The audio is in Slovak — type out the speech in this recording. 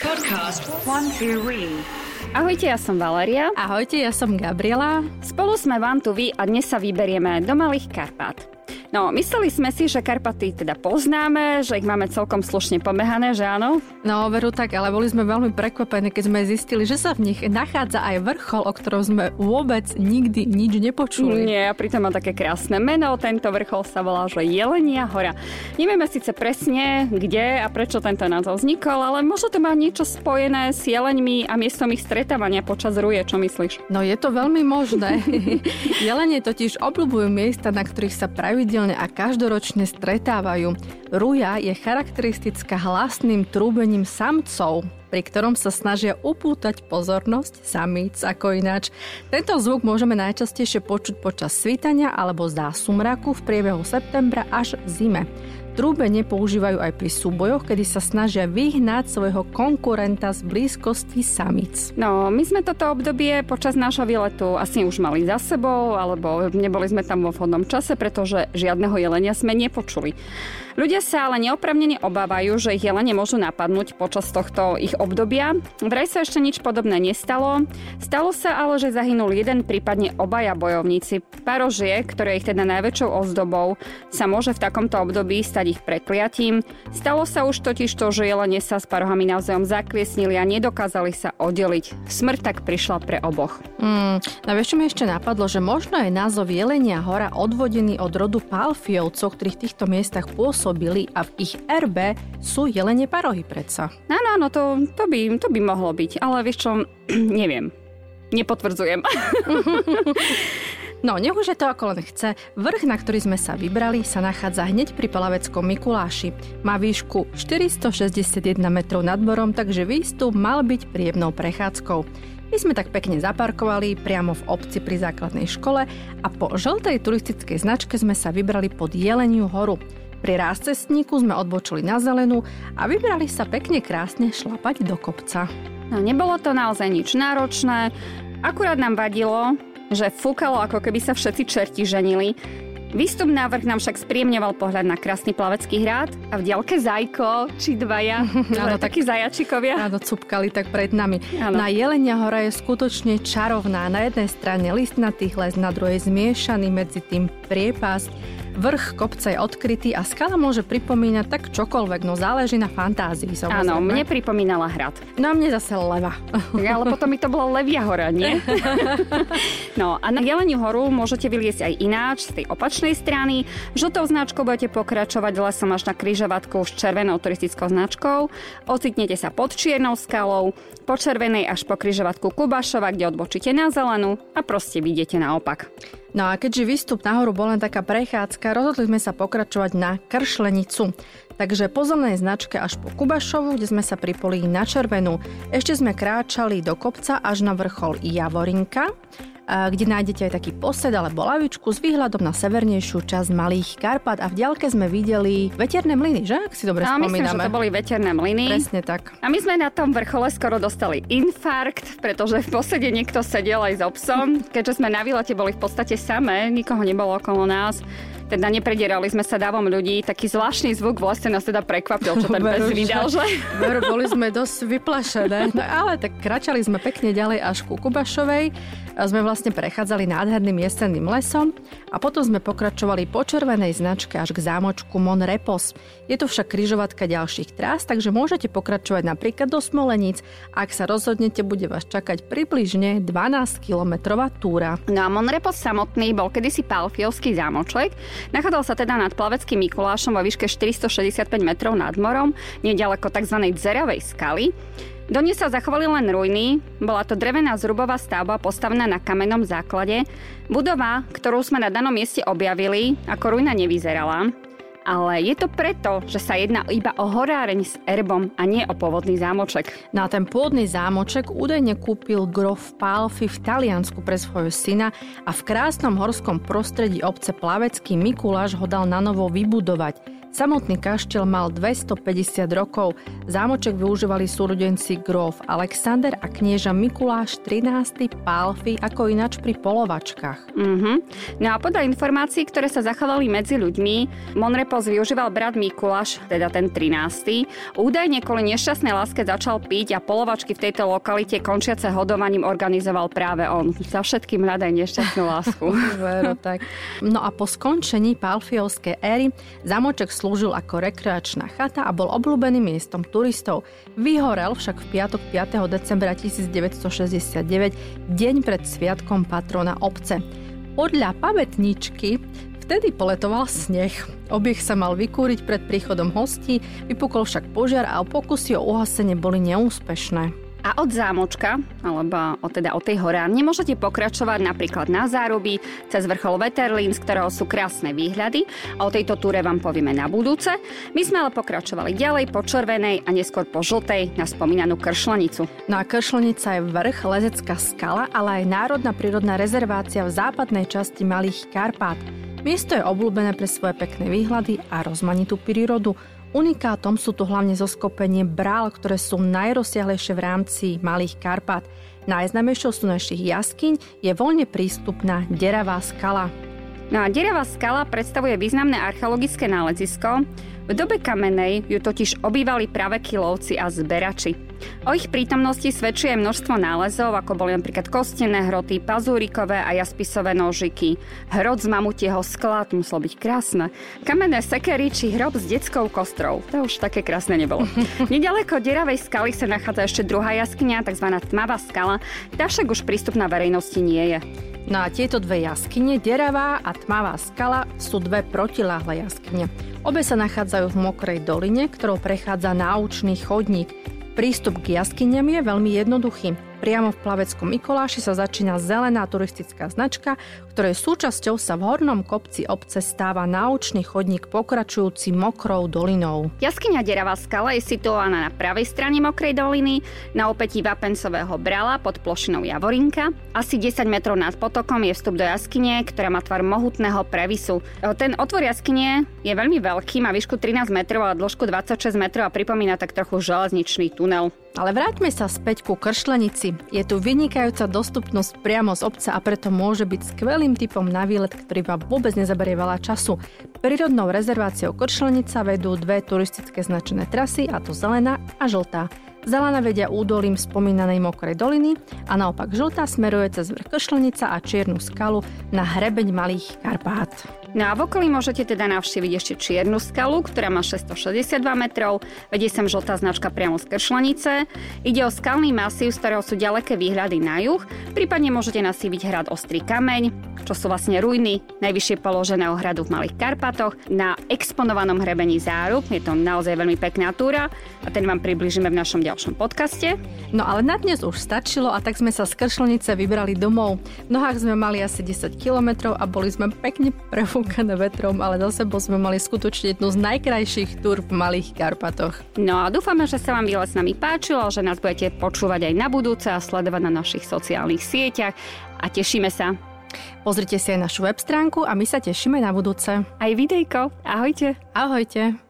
Podcast One Two Ahojte, ja som Valeria. Ahojte, ja som Gabriela. Spolu sme vám tu vy a dnes sa vyberieme do Malých Karpát. No, mysleli sme si, že Karpaty teda poznáme, že ich máme celkom slušne pomehané, že áno? No, veru tak, ale boli sme veľmi prekvapení, keď sme zistili, že sa v nich nachádza aj vrchol, o ktorom sme vôbec nikdy nič nepočuli. Nie, a pritom má také krásne meno. Tento vrchol sa volá, že Jelenia hora. Nevieme síce presne, kde a prečo tento názov vznikol, ale možno to má niečo spojené s jeleňmi a miestom ich stretávania počas ruje, čo myslíš? No, je to veľmi možné. Jelenie totiž obľúbujú miesta, na ktorých sa pravidelne pravidelne a každoročne stretávajú. Ruja je charakteristická hlasným trúbením samcov, pri ktorom sa snažia upútať pozornosť samíc ako ináč. Tento zvuk môžeme najčastejšie počuť počas svítania alebo zásumraku v priebehu septembra až zime. Trúbenie používajú aj pri súbojoch, kedy sa snažia vyhnať svojho konkurenta z blízkosti samic. No, my sme toto obdobie počas nášho výletu asi už mali za sebou, alebo neboli sme tam vo vhodnom čase, pretože žiadneho jelenia sme nepočuli. Ľudia sa ale neopravnene obávajú, že ich jelene môžu napadnúť počas tohto ich obdobia. Vraj sa ešte nič podobné nestalo. Stalo sa ale, že zahynul jeden, prípadne obaja bojovníci. Parožie, ktoré ich teda najväčšou ozdobou, sa môže v takomto období stať ich prekliatím. Stalo sa už totiž to, že jelene sa s parohami navzájom zakliesnili a nedokázali sa oddeliť. Smrť tak prišla pre oboch. Mm, no vieš, čo mi ešte napadlo, že možno je názov Jelenia hora odvodený od rodu Palfiovcov, ktorí v týchto miestach pôsobili a v ich erbe sú jelenie parohy predsa. Áno, áno, to, to, by, to by mohlo byť, ale vieš čo, neviem. Nepotvrdzujem. No, nech už je to ako len chce, vrch, na ktorý sme sa vybrali, sa nachádza hneď pri Palaveckom Mikuláši. Má výšku 461 metrov nad morom, takže výstup mal byť príjemnou prechádzkou. My sme tak pekne zaparkovali priamo v obci pri základnej škole a po žltej turistickej značke sme sa vybrali pod Jeleniu horu. Pri cestníku sme odbočili na zelenú a vybrali sa pekne krásne šlapať do kopca. No nebolo to naozaj nič náročné, akurát nám vadilo, že fúkalo, ako keby sa všetci čerti ženili. Výstup na vrch nám však spríjemňoval pohľad na krásny plavecký hrad a v diaľke zajko, či dvaja, áno, takí zajačikovia. Áno, cupkali tak pred nami. Áno. Na Jelenia hora je skutočne čarovná. Na jednej strane listnatý les, na druhej zmiešaný medzi tým priepasť Vrch kopca je odkrytý a skala môže pripomínať tak čokoľvek, no záleží na fantázii. Samozrejme. Áno, mne pripomínala hrad. No a mne zase leva. Ja, ale potom mi to bola Levia hora, nie? no a na Jeleniu horu môžete vyliesť aj ináč, z tej opačnej strany. Žltou značkou budete pokračovať lesom až na kryžovatku s červenou turistickou značkou. Ocitnete sa pod čiernou skalou, po červenej až po kryžovatku Kubašova, kde odbočíte na zelenú a proste vidíte naopak. No a keďže výstup nahoru bol len taká prechádzka, rozhodli sme sa pokračovať na Kršlenicu. Takže po zelenej značke až po Kubašovu, kde sme sa pripoli na červenú. Ešte sme kráčali do kopca až na vrchol Javorinka kde nájdete aj taký posed alebo lavičku s výhľadom na severnejšiu časť Malých Karpat a v ďalke sme videli veterné mlyny, že? Ak si dobre no, spomíname. myslím, že to boli veterné mlyny. Presne tak. A my sme na tom vrchole skoro dostali infarkt, pretože v posede niekto sedel aj s obsom. Keďže sme na výlete boli v podstate samé, nikoho nebolo okolo nás, teda nepredierali sme sa dávom ľudí. Taký zvláštny zvuk v lese nás teda prekvapil, čo ten pes vydal, že? Veru, boli sme dosť vyplašené. No ale tak kračali sme pekne ďalej až ku Kubašovej. A sme vlastne prechádzali nádherným jesenným lesom a potom sme pokračovali po červenej značke až k zámočku Mon Repos. Je to však kryžovatka ďalších trás, takže môžete pokračovať napríklad do Smoleníc. Ak sa rozhodnete, bude vás čakať približne 12-kilometrová túra. No a Mon Repos samotný bol kedysi Palfiovský zámoček, Nachádzal sa teda nad plaveckým Mikulášom vo výške 465 metrov nad morom, nedaleko tzv. dzeravej skaly. Do nej sa zachovali len ruiny, bola to drevená zrubová stavba postavená na kamennom základe. Budova, ktorú sme na danom mieste objavili, ako ruina nevyzerala ale je to preto, že sa jedná iba o horáreň s erbom a nie o pôvodný zámoček. Na ten pôvodný zámoček údajne kúpil grof Pálfi v Taliansku pre svojho syna a v krásnom horskom prostredí obce Plavecký Mikuláš ho dal na novo vybudovať. Samotný kaštiel mal 250 rokov. Zámoček využívali súrodenci gróf Alexander a knieža Mikuláš 13. Pálfy, ako ináč pri polovačkách. Mm-hmm. No a podľa informácií, ktoré sa zachovali medzi ľuďmi, Monrepos využíval brat Mikuláš, teda ten 13. Údajne kvôli nešťastnej láske začal piť a polovačky v tejto lokalite končiace hodovaním organizoval práve on. Za všetkým hľadaj nešťastnú lásku. Vero, tak. No a po skončení Pálfiovskej éry zámoček slúžil ako rekreačná chata a bol obľúbeným miestom turistov. Vyhorel však v piatok 5. decembra 1969, deň pred sviatkom patrona obce. Podľa pamätničky vtedy poletoval sneh. Obieh sa mal vykúriť pred príchodom hostí, vypukol však požiar a pokusy o uhasenie boli neúspešné. A od zámočka, alebo od, teda od tej horárne, môžete pokračovať napríklad na záruby, cez vrchol Veterlín, z ktorého sú krásne výhľady. A o tejto túre vám povieme na budúce. My sme ale pokračovali ďalej po červenej a neskôr po žltej na spomínanú Kršlenicu. No a Kršlenica je vrch, lezecká skala, ale aj národná prírodná rezervácia v západnej časti Malých Karpát. Miesto je obľúbené pre svoje pekné výhľady a rozmanitú prírodu. Unikátom sú tu hlavne zoskopenie brál, ktoré sú najrozsiahlejšie v rámci Malých Karpat. Najznamejšou sú našich jaskyň je voľne prístupná Deravá skala. No a Deravá skala predstavuje významné archeologické nálezisko, v dobe kamenej ju totiž obývali pravekí lovci a zberači. O ich prítomnosti svedčí aj množstvo nálezov, ako boli napríklad kostené hroty, pazúrikové a jaspisové nožiky, hrot z mamutieho skla, to muselo byť krásne, kamenné sekery či hrob s detskou kostrou. To už také krásne nebolo. Nedaleko Deravej skaly sa nachádza ešte druhá jaskyňa, tzv. tmavá skala, tá však už prístupná verejnosti nie je. No a tieto dve jaskyne, Deravá a Tmavá skala, sú dve protiláhle jaskyne. Obe sa nachádzajú v Mokrej doline, ktorou prechádza náučný chodník. Prístup k jaskyniam je veľmi jednoduchý. Priamo v Plaveckom Mikoláši sa začína zelená turistická značka, ktorej súčasťou sa v hornom kopci obce stáva náučný chodník pokračujúci mokrou dolinou. Jaskyňa Deravá skala je situovaná na pravej strane mokrej doliny, na opätí Vapencového brala pod plošinou Javorinka. Asi 10 metrov nad potokom je vstup do jaskyne, ktorá má tvar mohutného previsu. Ten otvor jaskyne je veľmi veľký, má výšku 13 metrov a dĺžku 26 metrov a pripomína tak trochu železničný tunel. Ale vráťme sa späť ku kršlenici. Je tu vynikajúca dostupnosť priamo z obca a preto môže byť skvelým typom na výlet, ktorý vám vôbec nezaberie veľa času. Prírodnou rezerváciou Kršlenica vedú dve turistické značené trasy, a to zelená a žltá. Zelená vedia údolím spomínanej mokrej doliny a naopak žltá smeruje cez vrch Kršlenica a Čiernu skalu na hrebeň Malých Karpát. No a v okolí môžete teda navštíviť ešte Čiernu skalu, ktorá má 662 metrov, vedie sem žltá značka priamo z Kršlenice. Ide o skalný masív, z ktorého sú ďaleké výhľady na juh, prípadne môžete nasíviť hrad Ostrý kameň, čo sú vlastne ruiny najvyššie položeného hradu v Malých Karpatoch na exponovanom hrebení Zárub. Je to naozaj veľmi pekná túra a ten vám približíme v našom ďalšom podcaste. No ale na dnes už stačilo a tak sme sa z Kršlenice vybrali domov. V nohách sme mali asi 10 kilometrov a boli sme pekne prefú nafúkané vetrom, ale za sebou sme mali skutočne jednu z najkrajších túr v Malých Karpatoch. No a dúfame, že sa vám výlet s nami páčilo, že nás budete počúvať aj na budúce a sledovať na našich sociálnych sieťach a tešíme sa. Pozrite si aj našu web stránku a my sa tešíme na budúce. Aj videjko. Ahojte. Ahojte.